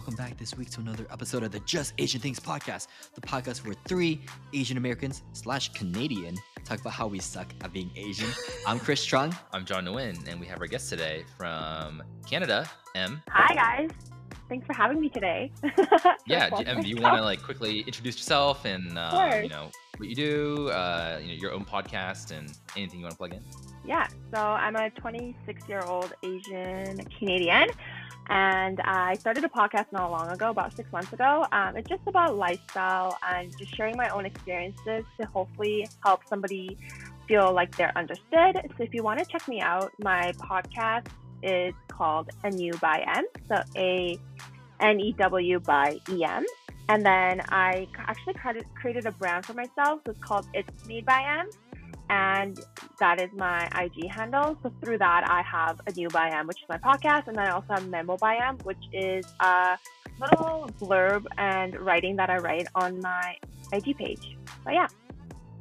welcome back this week to another episode of the Just Asian Things podcast, the podcast where three Asian Americans slash Canadian talk about how we suck at being Asian. I'm Chris Chung. I'm John Nguyen, and we have our guest today from Canada, M. Hi guys. Thanks for having me today. Yeah, M, do you want to like quickly introduce yourself and uh, you know what you do, uh, you know your own podcast, and anything you want to plug in? Yeah, so I'm a 26 year old Asian Canadian, and I started a podcast not long ago, about six months ago. Um, it's just about lifestyle and just sharing my own experiences to hopefully help somebody feel like they're understood. So if you want to check me out, my podcast is called A New by M, so A N E W by E M. And then I actually created, created a brand for myself. So it's called It's Made by M. And that is my IG handle. So through that, I have a new M, which is my podcast, and then I also have Memo M, which is a little blurb and writing that I write on my IG page. But yeah,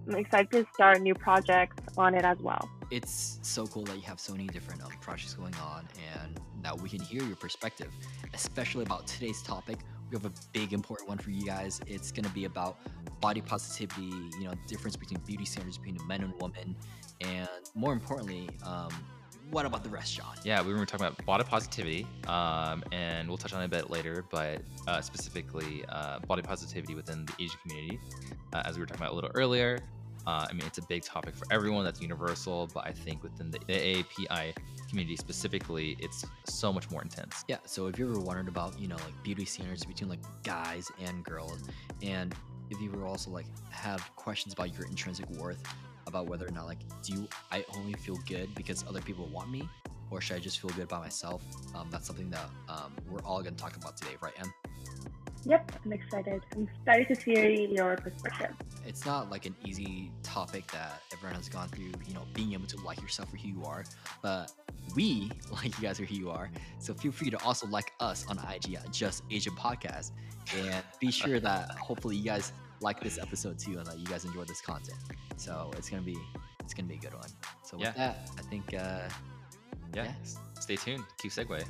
I'm excited to start new projects on it as well. It's so cool that you have so many different um, projects going on and that we can hear your perspective, especially about today's topic. We have a big important one for you guys. It's going to be about body positivity, you know, difference between beauty standards between men and women, and more importantly, um, what about the rest, John? Yeah, we were talking about body positivity, um, and we'll touch on it a bit later, but uh, specifically uh, body positivity within the Asian community, uh, as we were talking about a little earlier. Uh, I mean, it's a big topic for everyone. That's universal, but I think within the AAPI community specifically, it's so much more intense. Yeah, so if you ever wondered about, you know, like beauty standards between like guys and girls, and if you were also like have questions about your intrinsic worth, about whether or not like do you I only feel good because other people want me, or should I just feel good by myself? Um, that's something that um, we're all gonna talk about today, right, Em? Yep, I'm excited. I'm excited to hear your perspective. It's not like an easy topic that everyone has gone through, you know, being able to like yourself for who you are, but we like you guys for who you are. So feel free to also like us on IG at Just Asian Podcast, and be sure that hopefully you guys like this episode too, and that you guys enjoy this content. So it's gonna be it's gonna be a good one. So with Yeah. that, I think uh, Yeah, Yeah. stay tuned. Keep segue.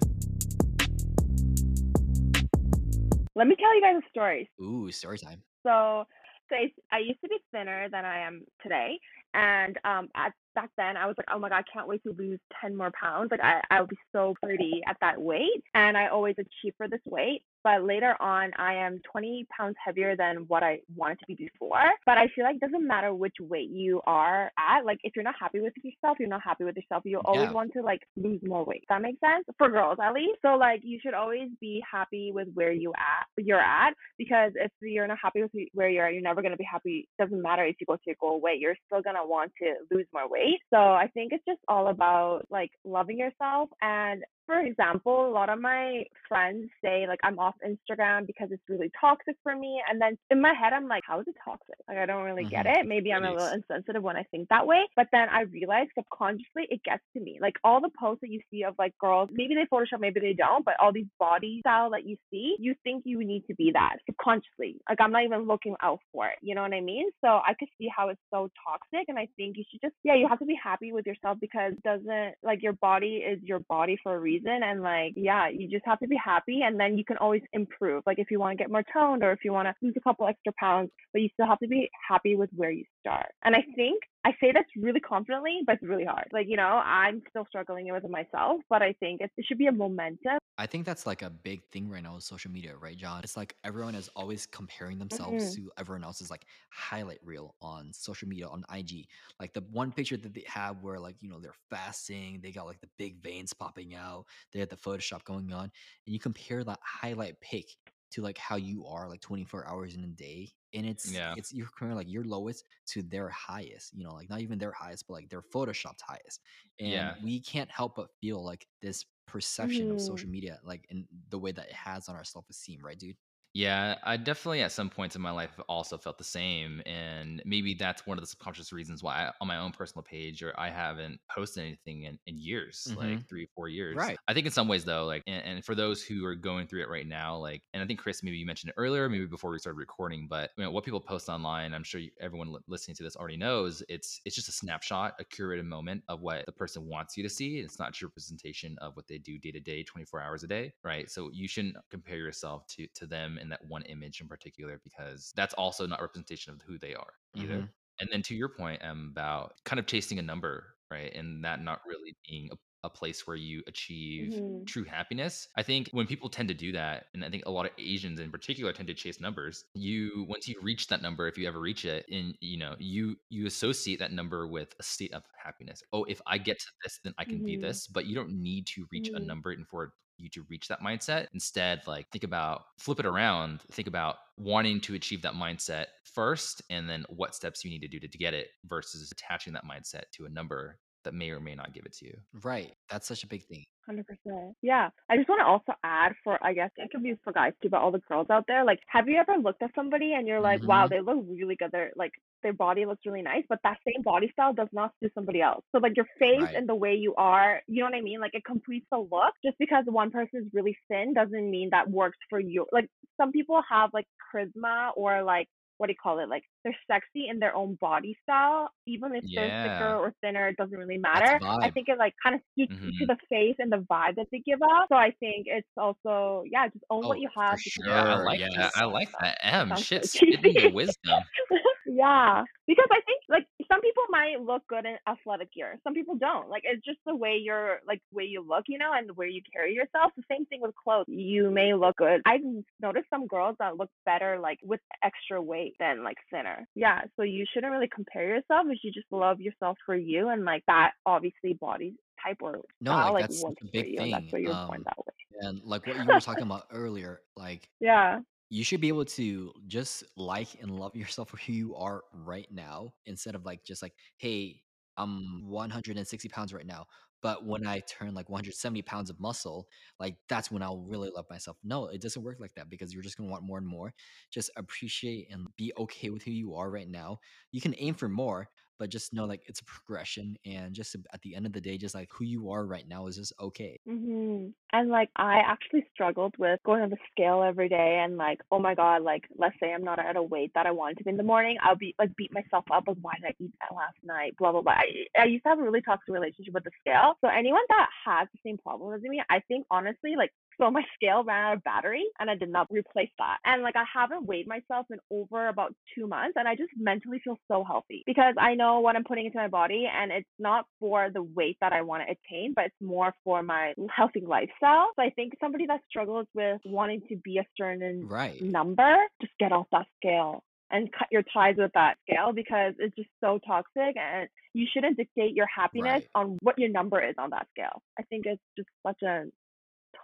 Let me tell you guys a story. ooh story time. So, so I, I used to be thinner than I am today. And um, at, back then, I was like, oh my God, I can't wait to lose 10 more pounds. Like, I, I would be so pretty at that weight. And I always achieved for this weight. But later on, I am 20 pounds heavier than what I wanted to be before. But I feel like it doesn't matter which weight you are at. Like, if you're not happy with yourself, you're not happy with yourself. You always Yeah. want to, like, lose more weight. That makes sense? For girls, at least. So, like, you should always be happy with where you at, you're at because if you're not happy with where you're at, you're never going to be happy. Doesn't matter if you go to your goal weight, you're still going to want to lose more weight. So I think it's just all about like loving yourself. And for example, a lot of my friends say like I'm off Instagram because it's really toxic for me. And then in my head, I'm like, how is it toxic? Like I don't really get mm-hmm. it. Maybe I'm It a little is. insensitive when I think that way. But then I realize subconsciously it gets to me. Like all the posts that you see of like girls, maybe they Photoshop, maybe they don't, but all these body style that you see, you think you need to be that subconsciously. Like I'm not even looking out for it. You know what I mean? So I could see how it's so toxic. And I think you should just, yeah, you have to be happy with yourself because it doesn't, like your body is your body for a reason. And like, yeah, you just have to be happy and then you can always improve. Like if you want to get more toned or if you want to lose a couple extra pounds, but you still have to be happy with where you start. And I think I say this really confidently, but it's really hard. Like, you know, I'm still struggling with it myself, but I think it, it should be a momentum. I think that's like a big thing right now with social media, right, John? It's like everyone is always comparing themselves mm-hmm. to everyone else's like highlight reel on social media on IG. Like the one picture that they have where like, you know, they're fasting, they got like the big veins popping out, they had the Photoshop going on, and you compare that highlight pic to like how you are like 24 hours in a day. And it's Yeah. it's you're comparing like your lowest to their highest, you know, like not even their highest, but like their photoshopped highest. And Yeah. we can't help but feel like this perception of Mhm. social media, like in the way that it has on our self esteem, right, dude? Yeah, I definitely at some points in my life also felt the same. And maybe that's one of the subconscious reasons why I, on my own personal page or I haven't posted anything in, in years, hmm like three, four years. Right. I think in some ways though, like and, and for those who are going through it right now, like and I think Chris, maybe you mentioned it earlier, maybe before we started recording, but you know, what people post online, I'm sure you, everyone li- listening to this already knows it's it's just a snapshot, a curated moment of what the person wants you to see. It's not your representation of what they do day to day, 24 hours a day, right? So you shouldn't compare yourself to to them in that one image in particular because that's also not representation of who they are either. hmm And then to your point um, about kind of chasing a number, right? And that not really being a, a place where you achieve hmm true happiness. I think when people tend to do that, and I think a lot of Asians in particular tend to chase numbers, you once you reach that number, if you ever reach it, and you know, you you associate that number with a state of happiness. Oh, if I get to this, then I can be hmm this. But you don't need to reach a hmm number in for you to reach that mindset. Instead, like think about flip it around, think about wanting to achieve that mindset first and then what steps you need to do to, to get it versus attaching that mindset to a number that may or may not give it to you. Right. That's such a big thing. Hundred percent. Yeah. I just want to also add for I guess it could be for guys too, but all the girls out there, like, have you ever looked at somebody and you're like, wow, hmm they look really good. They're like their body looks really nice, but that same body style does not suit somebody else. So like your face Right. and the way you are, you know what I mean? Like it completes the look. Just because one person is really thin doesn't mean that works for you. Like some people have like charisma or like what do you call it? Like they're sexy in their own body style, even if they're thicker or thinner, it doesn't really matter. I think it like kind of speaks to hmm the face and the vibe that they give off. So I think it's also yeah, just own what Oh, you for have Yeah, I like is I like that. M, shit, spitting the wisdom. yeah, because I think like some people might look good in athletic gear, some people don't. Like it's just the way you're like way you look, you know, and the way you carry yourself. The same thing with clothes. You may look good. I've noticed some girls that look better like with extra weight than like thinner. Yeah, so you shouldn't really compare yourself. if You should just love yourself for you and like that obviously body type or No, style like like that's works a big and that's thing. you're born Um, that way. and like what you were talking about earlier, like Yeah. You should be able to just like and love yourself for who you are right now instead of like just like hey i'm 160 pounds right now but when i turn like 170 pounds of muscle like that's when i'll really love myself. No it doesn't work like that because you're just going to want more and more. Just appreciate and be okay with who you are right now. You can aim for more but just know like it's a progression and just at the end of the day just like who you are right now is just okay Mhm. And like I actually struggled with going on the scale every day and like, oh my God, like let's say I'm not at a weight that I wanted to be in the morning, I'll be like beat myself up like why did I eat that last night? Blah blah blah. I, I used to have a really toxic relationship with the scale. So anyone that has the same problem as me, I think honestly like so my scale ran out of battery and I did not replace that. And like I haven't weighed myself in over about two months and I just mentally feel so healthy because I know what I'm putting into my body and it's not for the weight that I want to attain, but it's more for my healthy lifestyle. So I think somebody that struggles with wanting to be a certain right number, just get off that scale and cut your ties with that scale because it's just so toxic and you shouldn't dictate your happiness right on what your number is on that scale. I think it's just such a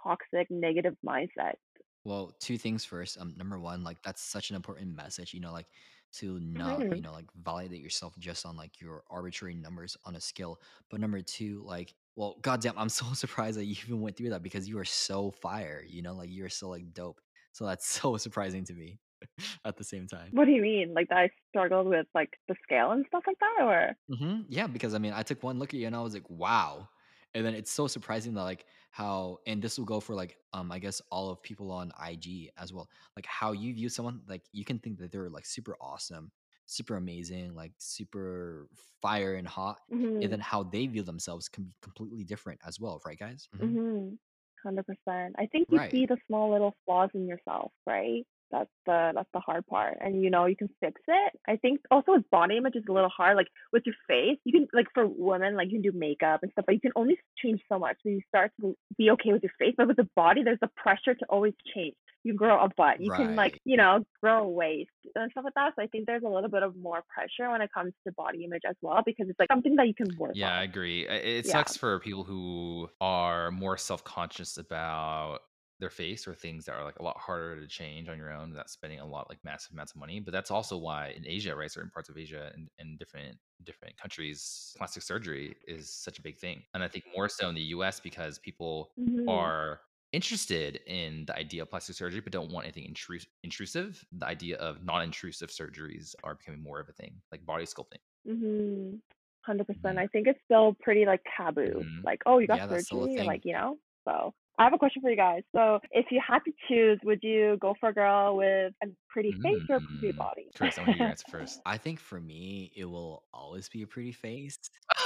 toxic negative mindset. Well, two things first. Um, number one, like that's such an important message, you know, like to not, you hmm know, like validate yourself just on like your arbitrary numbers on a scale. But number two, like, well, goddamn, I'm so surprised that you even went through that because you are so fire, you know, like you're so like dope. So that's so surprising to me at the same time. What do you mean? Like that I struggled with like the scale and stuff like that or hmm Yeah, because I mean, I took one look at you and I was like, wow. And then it's so surprising that like how, and this will go for like, um, I guess all of people on IG as well. Like how you view someone, like you can think that they're like super awesome, super amazing, like super fire and hot, and mhm then how they view themselves can be completely different as well, right, guys? hmm mhm 100%. I think you Right, see the small little flaws in yourself, right? That's the that's the hard part. And you know you can fix it. I think also with body image is a little hard. Like with your face, you can like for women, like you can do makeup and stuff, but you can only change so much. So you start to be okay with your face. But with the body, there's a pressure to always change. You grow a butt, you can like, you know, grow a waist and stuff like that. So I think there's a little bit of more pressure when it comes to body image as well because it's like something that you can work Yeah, I agree. It Yeah. sucks for people who are more self-conscious about their face or things that are like a lot harder to change on your own without spending a lot like massive amounts of money. But that's also why in Asia, right, certain parts of Asia and, and different different countries, plastic surgery is such a big thing. And I think more so in the US because people Mhm. are interested in the idea of plastic surgery, but don't want anything intrus- intrusive, the idea of non-intrusive surgeries are becoming more of a thing, like body sculpting. Mhm. 100%. Mhm, I think it's still pretty like taboo. mhm. Like, oh, you got Yeah, surgery, like, you know? So I have a question for you guys. So if you had to choose, would you go for a girl with a pretty face or a pretty Mm. body? Chris, I want to hear your answer first. I think for me, it will always be a pretty face.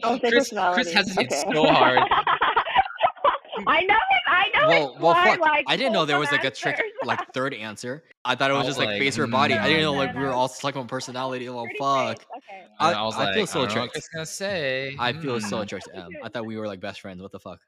Don't Chris Chris personality. hesitates Okay. so hard. I know it. I know Well, it's well, why, fuck. like I didn't know there was like a trick, like third answer. I thought it I was was just like like, face or body. I didn't know No, like we were all stuck on personality. Oh Pretty fuck. Okay. I, I was I like, feel I so don't know what tricked. Chris is gonna say. I feel so Hmm. tricked. Um, I thought we were like best friends. What the fuck?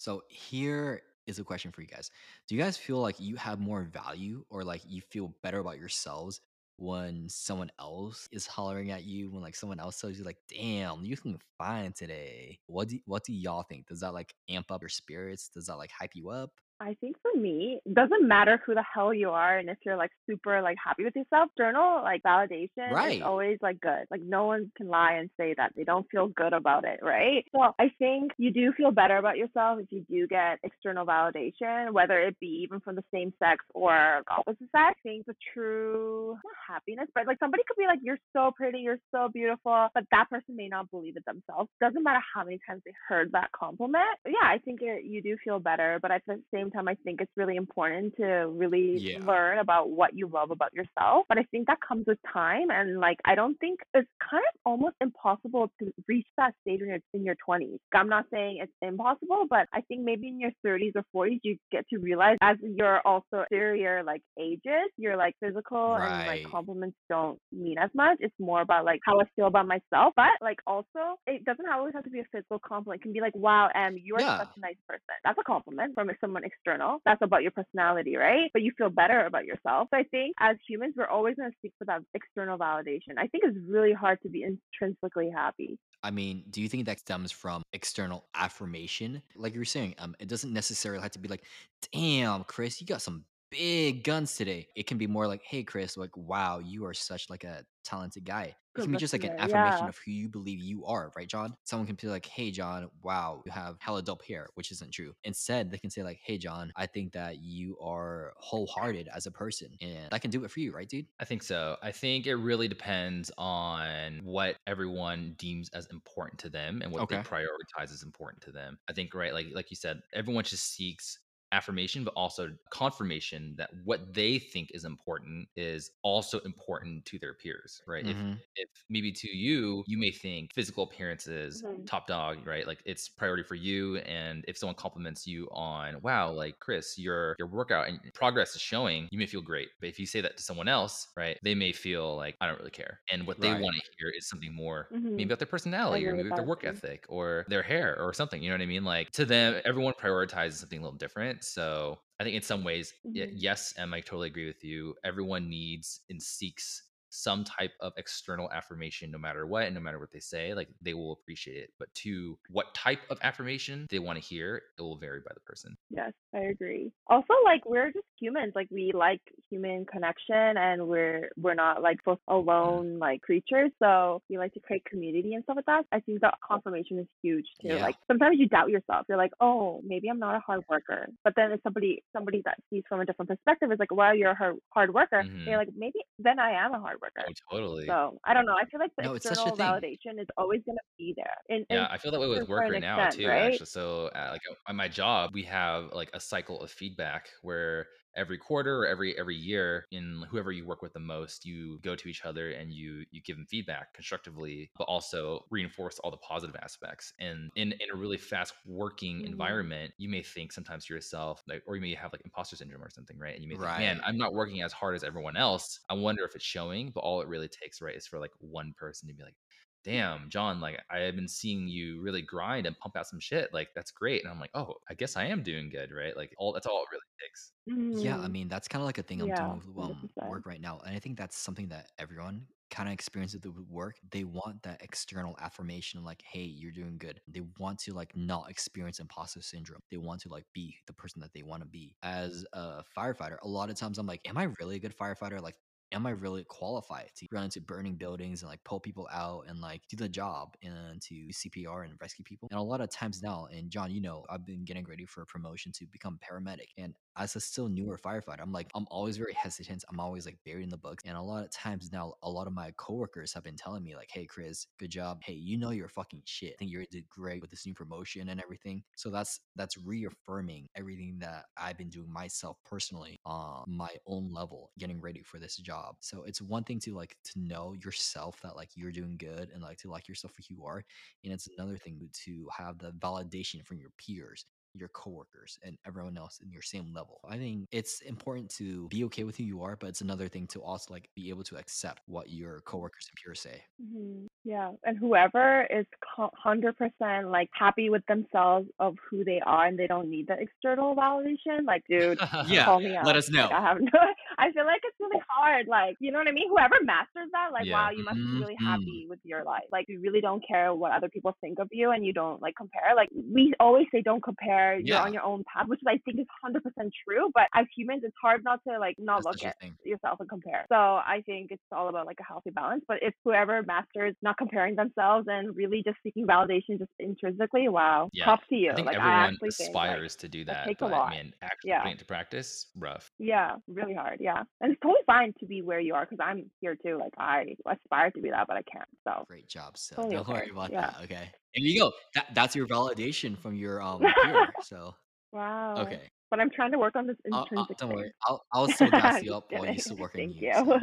So here is a question for you guys. Do you guys feel like you have more value or like you feel better about yourselves when someone else is hollering at you when like someone else tells you like damn you looking fine today. What do what do y'all think? Does that like amp up your spirits? Does that like hype you up I think for me, it doesn't matter who the hell you are and if you're like super like happy with yourself. journal like validation is always like good. Like no one can lie and say that they don't feel good about it, right? So I think you do feel better about yourself if you do get external validation, whether it be even from the same sex or opposite sex. I think the true happiness, but like somebody could be like, You're so pretty, you're so beautiful, but that person may not believe it themselves. Doesn't matter how many times they heard that compliment. Yeah, I think it, you do feel better, but at the same time, I think it's really important to really Yeah. learn about what you love about yourself. But I think that comes with time, and like I don't think it's kind of almost impossible to reach that stage in your in your 20s. I'm not saying it's impossible, but I think maybe in your 30s or 40s you get to realize as you're also exterior like ages, your like physical and like compliments don't mean as much. It's more about like how I feel about myself. But like also it doesn't always have to be a physical compliment. It can be like, wow, Em, you are Yeah. such a nice person. That's a compliment from someone external. That's about your personality, right? But you feel better about yourself. So I think as humans, we're always going to seek for that external validation. I think it's really hard to be intrinsically happy. I mean, do you think that stems from external affirmation? Like you were saying, um, it doesn't necessarily have to be like, damn, Chris, you got some big guns today. It can be more like, hey, Chris, like, wow, you are such like a talented guy. It Good can be just like an listener. affirmation Yeah. of who you believe you are, right, John? Someone can be like, hey, John, wow, you have hella dope hair, which isn't true. Instead, they can say like, hey, John, I think that you are wholehearted as a person, and that can do it for you, right, dude? I think so. I think it really depends on what everyone deems as important to them and what they prioritize as important to them. I think right like like you said, everyone just seeks affirmation but also confirmation that what they think is important is also important to their peers, right? If hmm if maybe to you you may think physical appearance is Mhm. top dog right like it's priority for you and if someone compliments you on wow like chris your your workout and progress is showing you may feel great but if you say that to someone else right they may feel like i don't really care and what they Right. want to hear is something more Mhm. maybe about their personality or maybe with their work ethic or their hair or something you know what i mean like to them everyone prioritizes something a little different so i think in some ways Mhm. yes and i totally agree with you everyone needs and seeks some type of external affirmation no matter what and no matter what they say like they will appreciate it but to what type of affirmation they want to hear it will vary by the person Yes, I agree. Also, like we're just humans. Like we like human connection, and we're we're not like both alone like creatures. So we like to create community and stuff like that. I think that confirmation is huge too. Yeah. Like sometimes you doubt yourself. You're like, oh, maybe I'm not a hard worker. But then if somebody somebody that sees from a different perspective is like, wow, you're a hard, hard worker. Mhm. you're like, maybe then I am a hard worker. oh totally So I don't know. I feel like the No, it's such a external validation is always going to be there. In, Yeah, I feel that way with work right now extent, too, right? actually. So, uh, like at my job, we have like a cycle of feedback where every quarter or every every year, in whoever you work with the most, you go to each other and you you give them feedback constructively, but also reinforce all the positive aspects. And in in a really fast working Mhm. environment, you may think sometimes to yourself, like, or you may have like imposter syndrome or something, right? And you may think, man, I'm not working as hard as everyone else. I wonder if it's showing. But all it really takes, right, is for like one person to be like damn, John, like I have been seeing you really grind and pump out some shit. Like that's great. And I'm like, oh, I guess I am doing good, right? Like all that's all it really takes. Yeah, I Mhm. mean that's kind of like a thing I'm Yeah, doing with um work right now, and I think that's something that everyone kind of experiences with work. They want that external affirmation, like, "Hey, you're doing good." They want to like not experience imposter syndrome. They want to like be the person that they want to be. As a firefighter, a lot of times I'm like, "Am I really a good firefighter?" Like am I really qualified to run into burning buildings and like pull people out and like do the job and to CPR and rescue people? And a lot of times now, and John, you know, I've been getting ready for a promotion to become paramedic. And as a still newer mm-hmm. firefighter, I'm like, I'm always very hesitant. I'm always like buried in the books. And a lot of times now, a lot of my coworkers have been telling me, like, hey, Chris, good job. Hey, you know you're fucking shit. I think you did great with this new promotion and everything. So that's that's reaffirming everything that I've been doing myself personally on my own level, getting ready for this job. So it's one thing to like to know yourself that like you're doing good and like to like yourself for who you are. And it's another thing to have the validation from your peers your coworkers and everyone else in your same level. I think it's important to be okay with who you are, but it's another thing to also like be able to accept what your coworkers and peers say. hmm Yeah, and whoever is hundred percent like happy with themselves of who they are, and they don't need the external validation. Like, dude, yeah, call me let out. us Like, know. I have no. I feel like it's really hard. Like, you know what I mean? Whoever masters that, like, yeah. wow, you must be really hmm happy with your life. Like, you really don't care what other people think of you, and you don't like compare. Like, we always say, don't compare. You're on your own path, which I think is hundred percent true. But as humans, it's hard not to like not that's look at yourself and compare. So I think it's all about like a healthy balance. But if whoever masters not comparing themselves and really just seeking validation just intrinsically, wow, Yeah. props to you. I think Like I everyone actually think like aspires to do that takes a but lot. man, actually Yeah. putting it to practice, rough. Yeah, really hard. Yeah. And it's totally fine to be where you are because I'm here too. Like I aspire to be that, but I can't. So Great job. So totally don't worry about Yeah. that. Okay. There you go. That that's your validation from your um peer. So wow. okay. But I'm trying to work on this Uh, uh, intrinsic don't worry. I'll I'll still gas you up while you still work on Thank you. you. So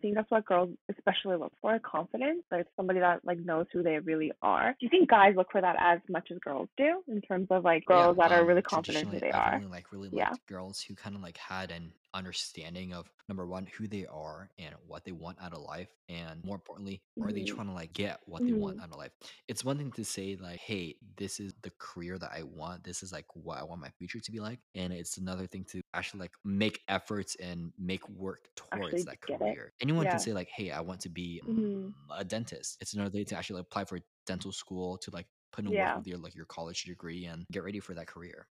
think that's what girls especially look for, confidence. Like somebody that like knows who they really are. Do you think guys look for that as much as girls do in terms of like yeah, girls that are really um, confident who they I've are? only like really Yeah. girls who kind of like had an understanding of number one who they are and what they want out of life and more importantly are they Mhm. trying to like get what they want Mhm. out of life it's one thing to say like hey this is the career that i want this is like what i want my future to be like and it's another thing to actually like make efforts and make work towards Actually that career anyone can say like hey i want to be Mhm. mm, a dentist it's another thing to actually like, apply for dental school to like put in work Yeah. with your like your college degree and get ready for that career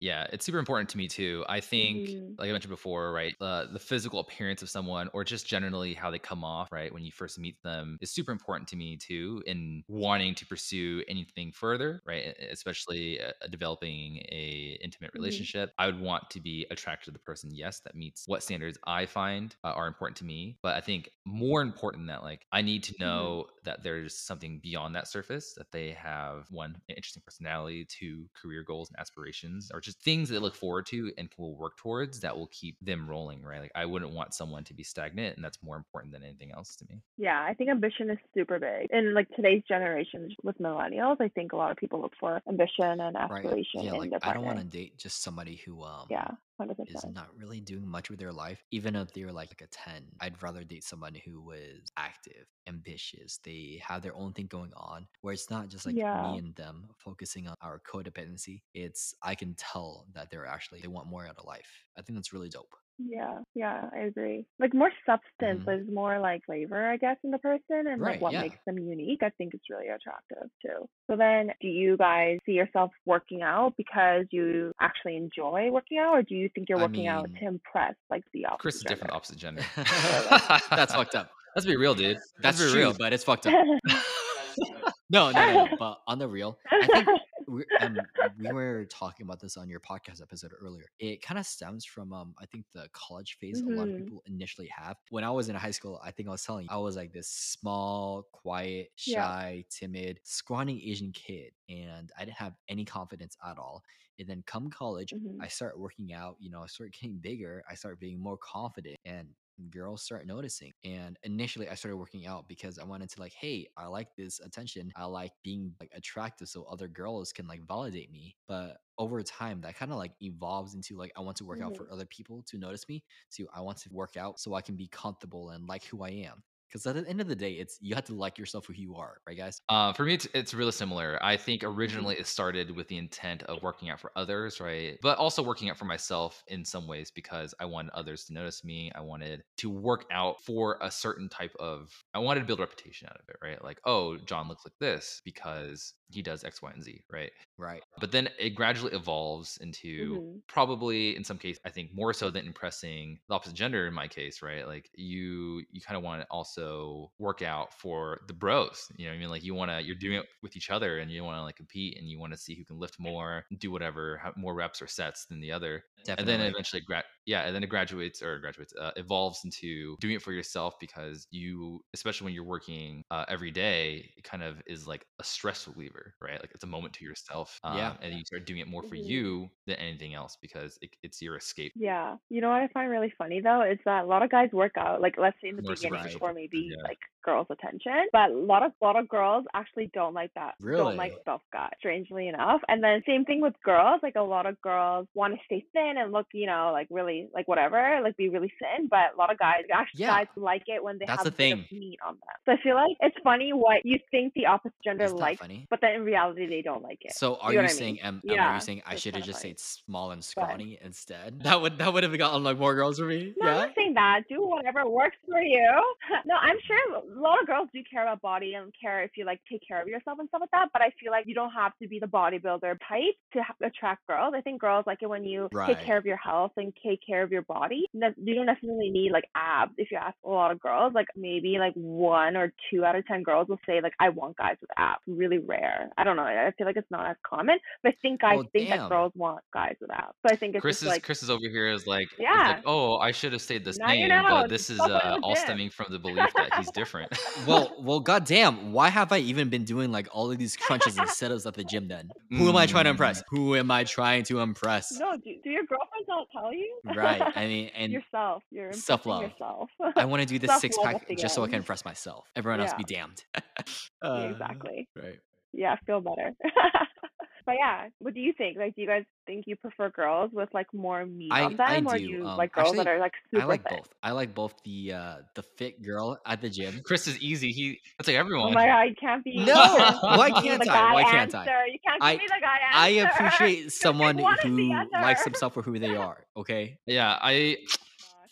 Yeah, it's super important to me too. I think, Mhm. like I mentioned before, right, uh, the physical appearance of someone or just generally how they come off, right, when you first meet them is super important to me too in wanting to pursue anything further, right, especially uh, developing a intimate Mhm. relationship. I would want to be attracted to the person, yes, that meets what standards I find uh, are important to me. But I think more important than that, like I need to Mhm. know that there's something beyond that surface, that they have one, interesting personality, two, career goals and aspirations, or just things that they look forward to and will work towards that will keep them rolling, right? Like I wouldn't want someone to be stagnant, and that's more important than anything else to me. Yeah, I think ambition is super big. In like today's generation with millennials, I think a lot of people look for ambition and aspiration. right yeah in like their i don't want to date just somebody who um Yeah, hundred is not really doing much with their life, even if they're like, like a 10. I'd rather date somebody who is active, ambitious, they have their own thing going on, where it's not just like Yeah. me and them focusing on our codependency. It's, I can tell that they're actually, they want more out of life. I think that's really dope. Yeah, yeah, I agree. Like more substance hmm is more like flavor, I guess, in the person and like what Yeah. makes them unique. I think it's really attractive too. So then do you guys see yourself working out because you actually enjoy working out or do you think you're I working out to impress like the opposite? Chris is opposite different gender? opposite gender. that's fucked up. Let's be real, dude. Let's That's true, real. but it's fucked up. No, no, no, no. But on the real, I think we um we were talking about this on your podcast episode earlier. It kind of stems from um I think the college phase a lot of people initially have. When I was in high school, I think I was telling you, I was like this small, quiet, Yeah. shy, timid, scrawny Asian kid, and I didn't have any confidence at all. And then come college, hmm I start working out, you know, I start getting bigger, I start being more confident and girls start noticing. And initially I started working out because I wanted to like, hey, I like this attention. I like being like attractive so other girls can like validate me. But over time that kind of like evolves into like I want to work out hmm for other people to notice me. To I want to work out so I can be comfortable and like who I am. Because at the end of the day, it's you have to like yourself who you are, right, guys? Uh, for me, it's, it's really similar. I think Mhm. originally it started with the intent of working out for others, right? But also working out for myself in some ways because I wanted others to notice me. I wanted to work out for a certain type of, I wanted to build a reputation out of it, right? Like, oh, John looks like this because he does X, Y, and Z, right? Right. But then it gradually evolves into Mhm. probably in some cases, I think more so than impressing the opposite gender in my case, right? Like you you kind of want to also work out for the bros. You know what I mean? Like you want to you're doing mm-hmm. it with each other and you want to like compete and you want to see who can lift more, do whatever, have more reps or sets than the other. Definitely. And then eventually gra- yeah, and then it graduates or graduates uh, evolves into doing it for yourself because you especially when you're working uh, every day, it kind of is like a stress reliever, right? Like it's a moment to yourself. Yeah. um, and you start doing it more for Mhm. you than anything else because it, it's your escape. Yeah. You know what I find really funny though is that a lot of guys work out, like let's say in the More beginning for maybe Yeah. like girls' attention, but a lot of lot of girls actually don't like that. Really? Don't like self gut, strangely enough. And then same thing with girls, like a lot of girls want to stay thin and look, you know, like really like whatever, like be really thin. But a lot of guys actually Yeah. guys like it when they That's have the a bit of thing. meat on them. So I feel like it's funny what you think the opposite gender Isn't likes, funny? but then in reality they don't like it. So are You know you what I saying, mean? Em, Em, are you saying I should have just said small and But scrawny instead? That would that would have gotten like more girls for me. No, I'm not saying that. Do whatever works for you. No, I'm sure a lot of girls do care about body and care if you like take care of yourself and stuff like that. But I feel like you don't have to be the bodybuilder type to ha- attract girls. I think girls like it when you take care of your health and take care of your body. You don't necessarily need like abs. If you ask a lot of girls, like maybe like one or two out of ten girls will say like I want guys with abs. Really rare. I don't know. I feel like it's not as common, but I think guys Well, think that girls want guys with abs. So I think it's Chris just is like Chris is over here is like Yeah. like oh I should have stayed the now you same, know. but this is uh, all stemming from the belief that he's different. Well, well, goddamn! Why have I even been doing like all of these crunches and setups at the gym? Then who am I trying to Mm. impress? Who am I trying to impress? No, do, do your girlfriends not tell you? Right. I mean, and yourself. You're impressing self-love. I want to do this six pack just so I can impress myself. Everyone else be damned. Uh, exactly. Right. Yeah, feel better. But yeah, what do you think? Like, do you guys think you prefer girls with like more meat I on I them, or do do. you Um, like girls that are like super? I like fit? both. I like both the uh the fit girl at the gym. Chris is easy. He that's like Oh everyone. my god, you can't be. No, why can't I? Why can't I? You can't give I me the guy I appreciate someone one or the who likes themselves for who they are. Okay. yeah, I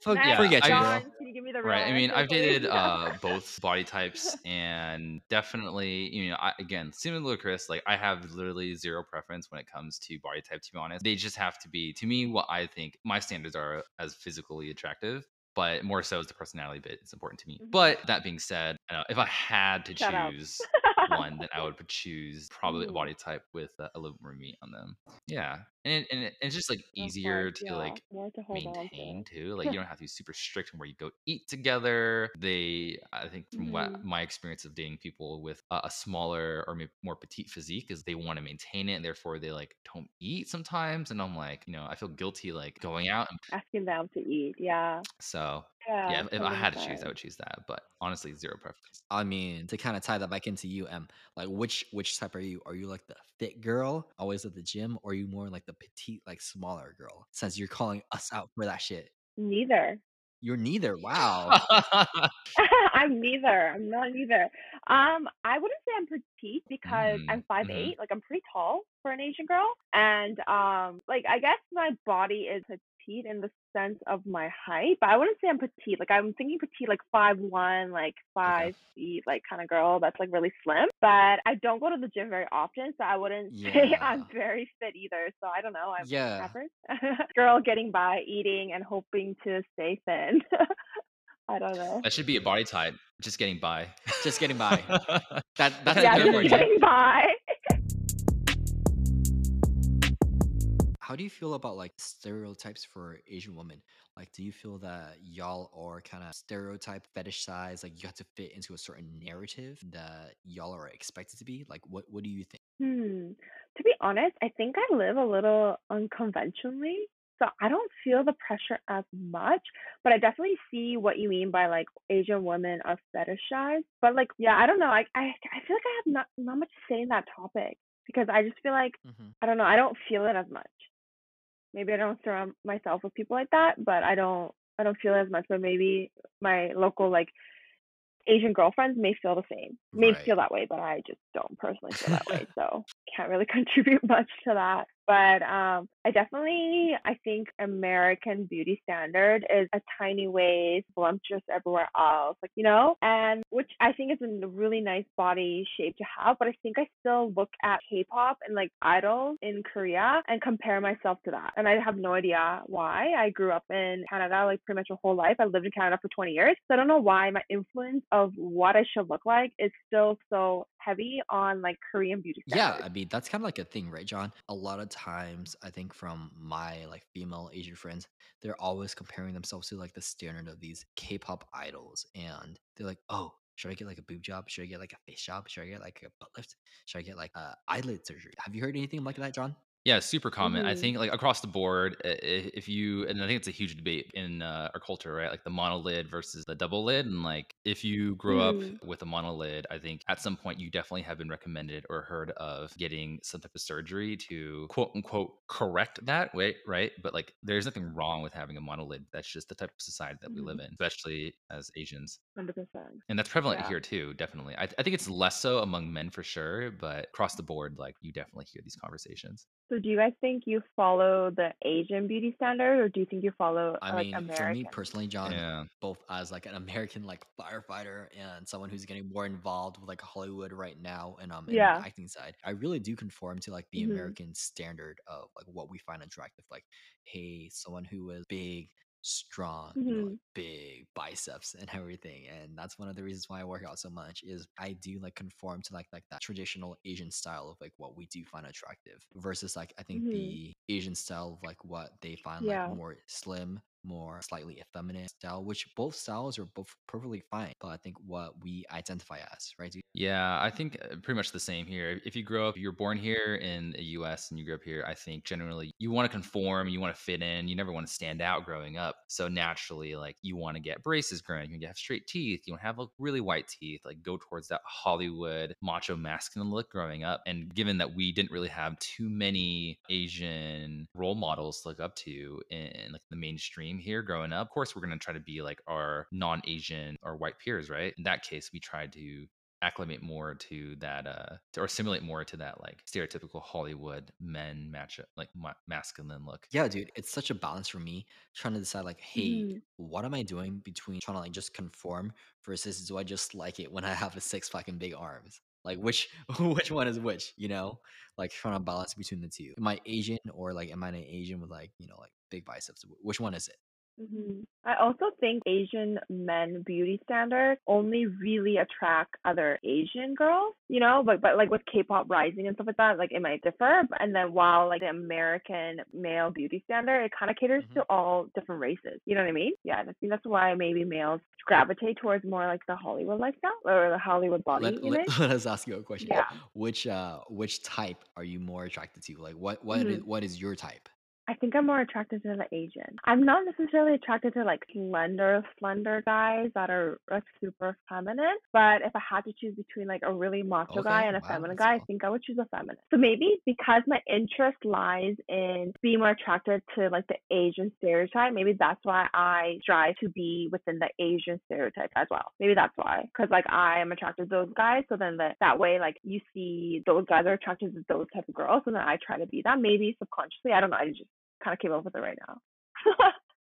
Fuck, yeah, forget you, I- girl. John, can you give me the right. I mean, I've dated uh both body types and definitely, you know, I, again, similar to Chris, like I have literally zero preference when it comes to body type to be honest. They just have to be to me what I think my standards are as physically attractive. But more so is the personality bit is important to me. Mhm. But that being said, uh, if I had to Shut choose one, then I would choose probably a Mhm. body type with uh, a little more meat on them. Yeah, and it, and it, it's just like easier hard, to yeah, like to on to. maintain too. Like you don't have to be super strict on where you go eat together. They, I think, from what Mhm. my experience of dating people with a, a smaller or maybe more petite physique, is they want to maintain it, and therefore they like don't eat sometimes. And I'm like, you know, I feel guilty like going out. And Asking them to eat, yeah. so Yeah, yeah, if, I had to choose, I would choose that. But honestly, zero preference. I mean, to kind of tie that back into you, Em, like which which type are you? Are you like the fit girl, always at the gym, or are you more like the petite, like smaller girl? Since you're calling us out for that shit, Neither. you're neither. Wow. I'm neither. I'm not neither. Um, I wouldn't say I'm petite because Mm, I'm 5 mhm. eight. Like I'm pretty tall for an Asian girl, and um, like I guess my body is petite in the sense of my height, but I wouldn't say I'm petite. Like I'm thinking petite, like five one, like five feet, like kind of girl that's like really slim. But I don't go to the gym very often, so I wouldn't say I'm very fit either. So I don't know. I'm Yeah. average girl getting by eating and hoping to stay thin. I don't know. that should be a body type. Just getting by. Just getting by. That that's yeah, a good just word. yeah. getting by. How do you feel about like stereotypes for Asian women? Like, do you feel that y'all are kind of stereotype fetishized? Like, you have to fit into a certain narrative that y'all are expected to be? Like, what what do you think? Hmm. To be honest, I think I live a little unconventionally. So I don't feel the pressure as much, but I definitely see what you mean by like Asian women are fetishized. But like, yeah, I don't know. I I, I feel like I have not not much to say in that topic because I just feel like Mm-hmm. I don't know. I don't feel it as much. Maybe I don't surround myself with people like that, but I don't I don't feel as much. But maybe my local like Asian girlfriends may feel the same, may Right. feel that way, but I just don't personally feel that way. So can't really contribute much to that. But um, I definitely, I think American beauty standard is a tiny ways voluptuous everywhere else, like you know, and which I think is a really nice body shape to have. But I think I still look at K-pop and like idols in Korea and compare myself to that, and I have no idea why. I grew up in Canada like pretty much my whole life. I lived in Canada for 20 years, so I don't know why my influence of what I should look like is still so heavy on like Korean beauty Yeah. I mean that's kind of like a thing, right, John? A lot of times, Times i think from my like female Asian friends, they're always comparing themselves to like the standard of these K-pop idols, and they're like, "Oh, should I get like a boob job? Should I get like a face job? Should I get like a butt lift? Should I get like eyelid surgery?" Have you heard anything like that, John? Yeah, super common. I Mhm. think like across the board, i- i- if you and I think it's a huge debate in uh, our culture, right? Like the monolid versus the double lid, and like if you grow up Mhm. with a monolid, I think at some point you definitely have been recommended or heard of getting some type of surgery to quote unquote correct that way, right? But like there's nothing wrong with having a monolid. That's just the type of society that we live Mhm. in, especially as Asians. 100%. And that's prevalent Yeah. here too, definitely. I, I think it's less so among men for sure, but across the board, like you definitely hear these conversations. So do you guys think you follow the Asian beauty standard or do you think you follow I uh, like mean, for me American? personally, John, Yeah. both as like an American like firefighter and someone who's getting more involved with like Hollywood right now and um in the Yeah. acting side, I really do conform to like the Mhm. American standard of like what we find attractive. Like, hey, someone who is big, strong, you know, Mhm. big biceps and everything. And that's one of the reasons why I work out so much is I do like conform to like like that traditional Asian style of like what we do find attractive versus like I think Mhm. the Asian style of like what they find like more slim, more slightly effeminate style, which both styles are both perfectly fine. But I think what we identify as, right? Yeah, I think uh, pretty much the same here. If you grow up, you're born here in the US and you grew up here, I think generally you want to conform, you want to fit in, you never want to stand out growing up. So naturally, like you want to get braces growing, you have straight teeth, you want to have like really white teeth, like go towards that Hollywood macho masculine look growing up. And given that we didn't really have too many Asian role models to look up to in like the mainstream here growing up, of course we're gonna try to be like our non-Asian or white peers, right? In that case, we tried to acclimate more to that uh to, or simulate more to that like stereotypical hollywood men match like ma- masculine look Yeah, dude, it's such a balance for me trying to decide like, hey, Mhm. what am I doing between trying to like just conform versus do I just like it when I have a six pack and big arms? Like which which one is which, you know? Like trying to balance between the two. Am I Asian or like am I an Asian with like, you know, like big biceps? Wh- Which one is it? Mhm. I also think Asian men beauty standards only really attract other Asian girls, you know, but but like with K-pop rising and stuff like that, like it might differ. And then while like the American male beauty standard, it kind of caters Mhm. to all different races. You know what I mean? Yeah, I think that's why maybe males gravitate towards more like the Hollywood lifestyle or the Hollywood body Let, let, image. let us ask you a question. Yeah. Which uh which type are you more attracted to? Like what what is Mhm. what is your type? I think I'm more attracted to the Asian. I'm not necessarily attracted to like slender, slender guys that are like super feminine. But if I had to choose between like a really macho oh, guy and a wow, feminine guy, I think I would choose a feminine. So maybe because my interest lies in being more attracted to like the Asian stereotype, maybe that's why I strive to be within the Asian stereotype as well. Maybe that's why. Because like I am attracted to those guys. So then that that way, like you see those guys are attracted to those type of girls. And then I try to be that. Maybe subconsciously. I don't know. I just kind of came up with it right now.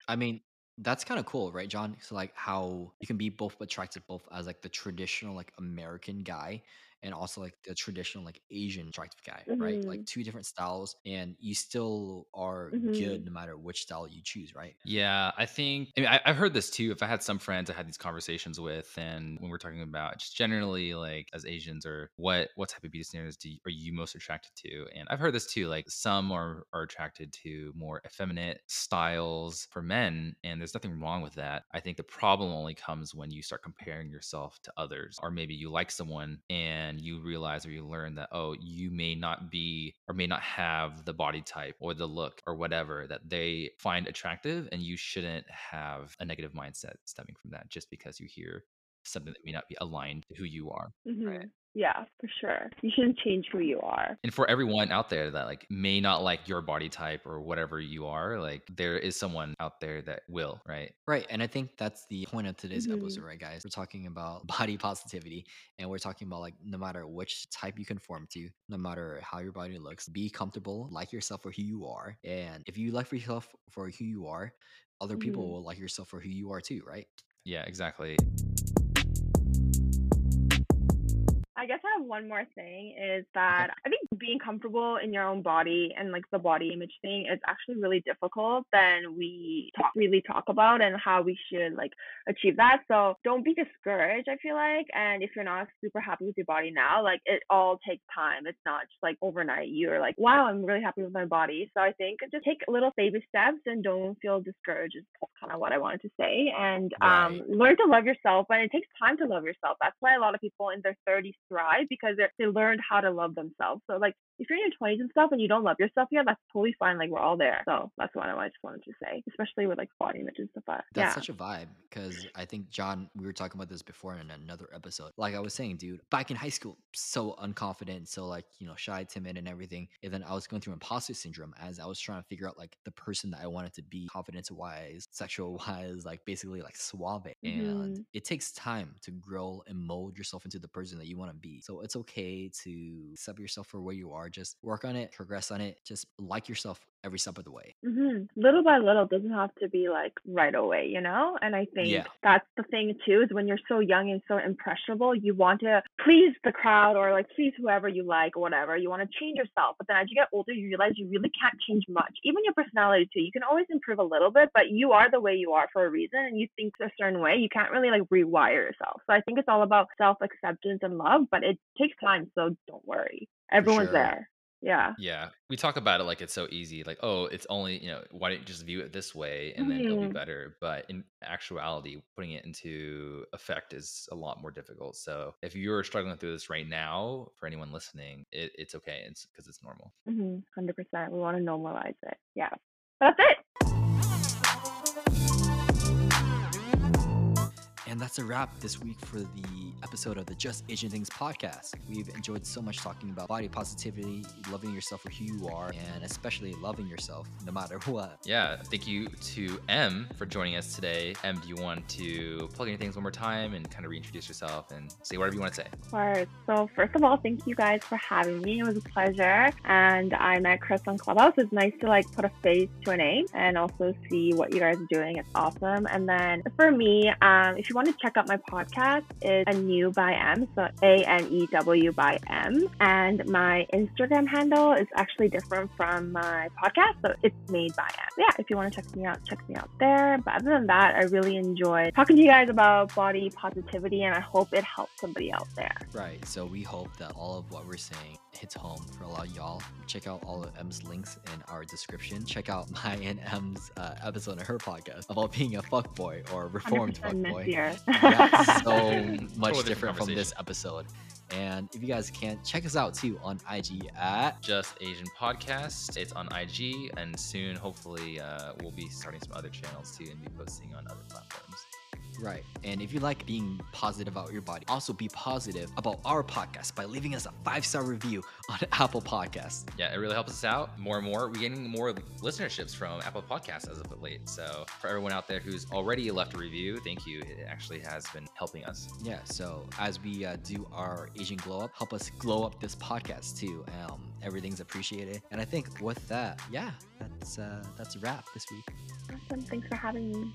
I mean, that's kind of cool, right, John? So like how you can be both attracted both as like the traditional like American guy and also like the traditional like Asian attractive guy, right? Like mhm. two different styles and you still are good Mhm. no matter which style you choose, right? Yeah, I think. I mean, I, I've heard this too. If I had some friends I had these conversations with, and when we're talking about just generally like as Asians or what what type of beauty standards do you, are you most attracted to? And I've heard this too. Like some are are attracted to more effeminate styles for men, and there's nothing wrong with that. I think the problem only comes when you start comparing yourself to others, or maybe you like someone and you realize or you learn that oh, you may not be or may not have the body type or the look or whatever that they find attractive and you shouldn't have a negative mindset stemming from that just because you hear something that may not be aligned to who you are. Mhm. Yeah, for sure. You shouldn't change who you are. And for everyone out there that like may not like your body type or whatever you are, like there is someone out there that will, right? Right. And I think that's the point of today's Mhm. episode, right, guys? We're talking about body positivity and we're talking about like no matter which type you conform to, no matter how your body looks, be comfortable, like yourself for who you are. And if you like yourself for who you are, other people Mhm. will like yourself for who you are too, right? Yeah, exactly. I guess I have one more thing is that I think being comfortable in your own body and like the body image thing is actually really difficult than we talk, really talk about and how we should like achieve that. So don't be discouraged, I feel like. And if you're not super happy with your body now, like it all takes time. It's not just like overnight. You're like, wow, I'm really happy with my body. So I think just take little baby steps and don't feel discouraged is kind of what I wanted to say. And um, learn to love yourself. And it takes time to love yourself. That's why a lot of people in their 30s thrive because they they learned how to love themselves. So like like if you're in your 20s and stuff and you don't love yourself yet, that's totally fine. Like we're all there. So that's what I just wanted to say, especially with like body image and stuff. But That's yeah. such a vibe because I think John, we were talking about this before in another episode. Like I was saying, dude, back in high school, so unconfident, so like you know, shy, timid, and everything. And then I was going through imposter syndrome as I was trying to figure out like the person that I wanted to be, confidence wise, sexual wise, like basically like suave. And Mhm. it takes time to grow and mold yourself into the person that you want to be. So it's okay to accept yourself for where you are. Just work on it, progress on it. Just like yourself every step of the way. hmm Little by little doesn't have to be like right away, you know? And I think Yeah. that's the thing too, is when you're so young and so impressionable, you want to please the crowd or like please whoever you like or whatever. You want to change yourself. But then as you get older, you realize you really can't change much. Even your personality too. You can always improve a little bit, but you are the way you are for a reason and you think a certain way. You can't really like rewire yourself. So I think it's all about self acceptance and love, but it takes time, so don't worry. Everyone's sure. there. Yeah. Yeah, we talk about it like it's so easy, like, oh, it's only, you know, why don't you just view it this way and then it'll be Mhm. better? But in actuality, putting it into effect is a lot more difficult. So if you're struggling through this right now, for anyone listening, it, it's okay. It's because it's normal. hmm 100%. We want to normalize it. Yeah. That's it. And that's a wrap this week for the episode of the Just Asian Things podcast. We've enjoyed so much talking about body positivity, loving yourself for who you are, and especially loving yourself no matter what. Yeah, thank you to M for joining us today. M, do you want to plug in things one more time and kind of reintroduce yourself and say whatever you want to say? Of course. So, first of all, thank you guys for having me. It was a pleasure. And I met Chris on Clubhouse. It's nice to like put a face to a name and also see what you guys are doing. It's awesome. And then for me, um, if you want to check out my podcast, it's Anew by M. So A N E W by M. And my Instagram handle is actually different from my podcast. So it's made by M. Yeah, if you want to check me out, check me out there. But other than that, I really enjoyed talking to you guys about body positivity and I hope it helps somebody out there. Right. So we hope that all of what we're saying hits home for a lot of y'all. Check out all of M's links in our description. Check out my and M's uh, episode of her podcast about being a fuckboy or reformed 100% fuckboy. Messier. yeah, so much different different from this episode. And if you guys can't check us out too on IG at Just Asian Podcast. It's on IG, and soon, hopefully, uh, we'll be starting some other channels too and be posting on other platforms. Right. And if you like being positive about your body, also be positive about our podcast by leaving us a five star review on Apple Podcasts. Yeah, it really helps us out more and more. We're getting more listenerships from Apple Podcasts as of late. So for everyone out there who's already left a review, thank you. It actually has been helping us. Yeah. So as we uh, do our Asian glow up, help us glow up this podcast too. Um, everything's appreciated. And I think with that, yeah, that's uh, that's a wrap this week. awesome. Thanks for having me.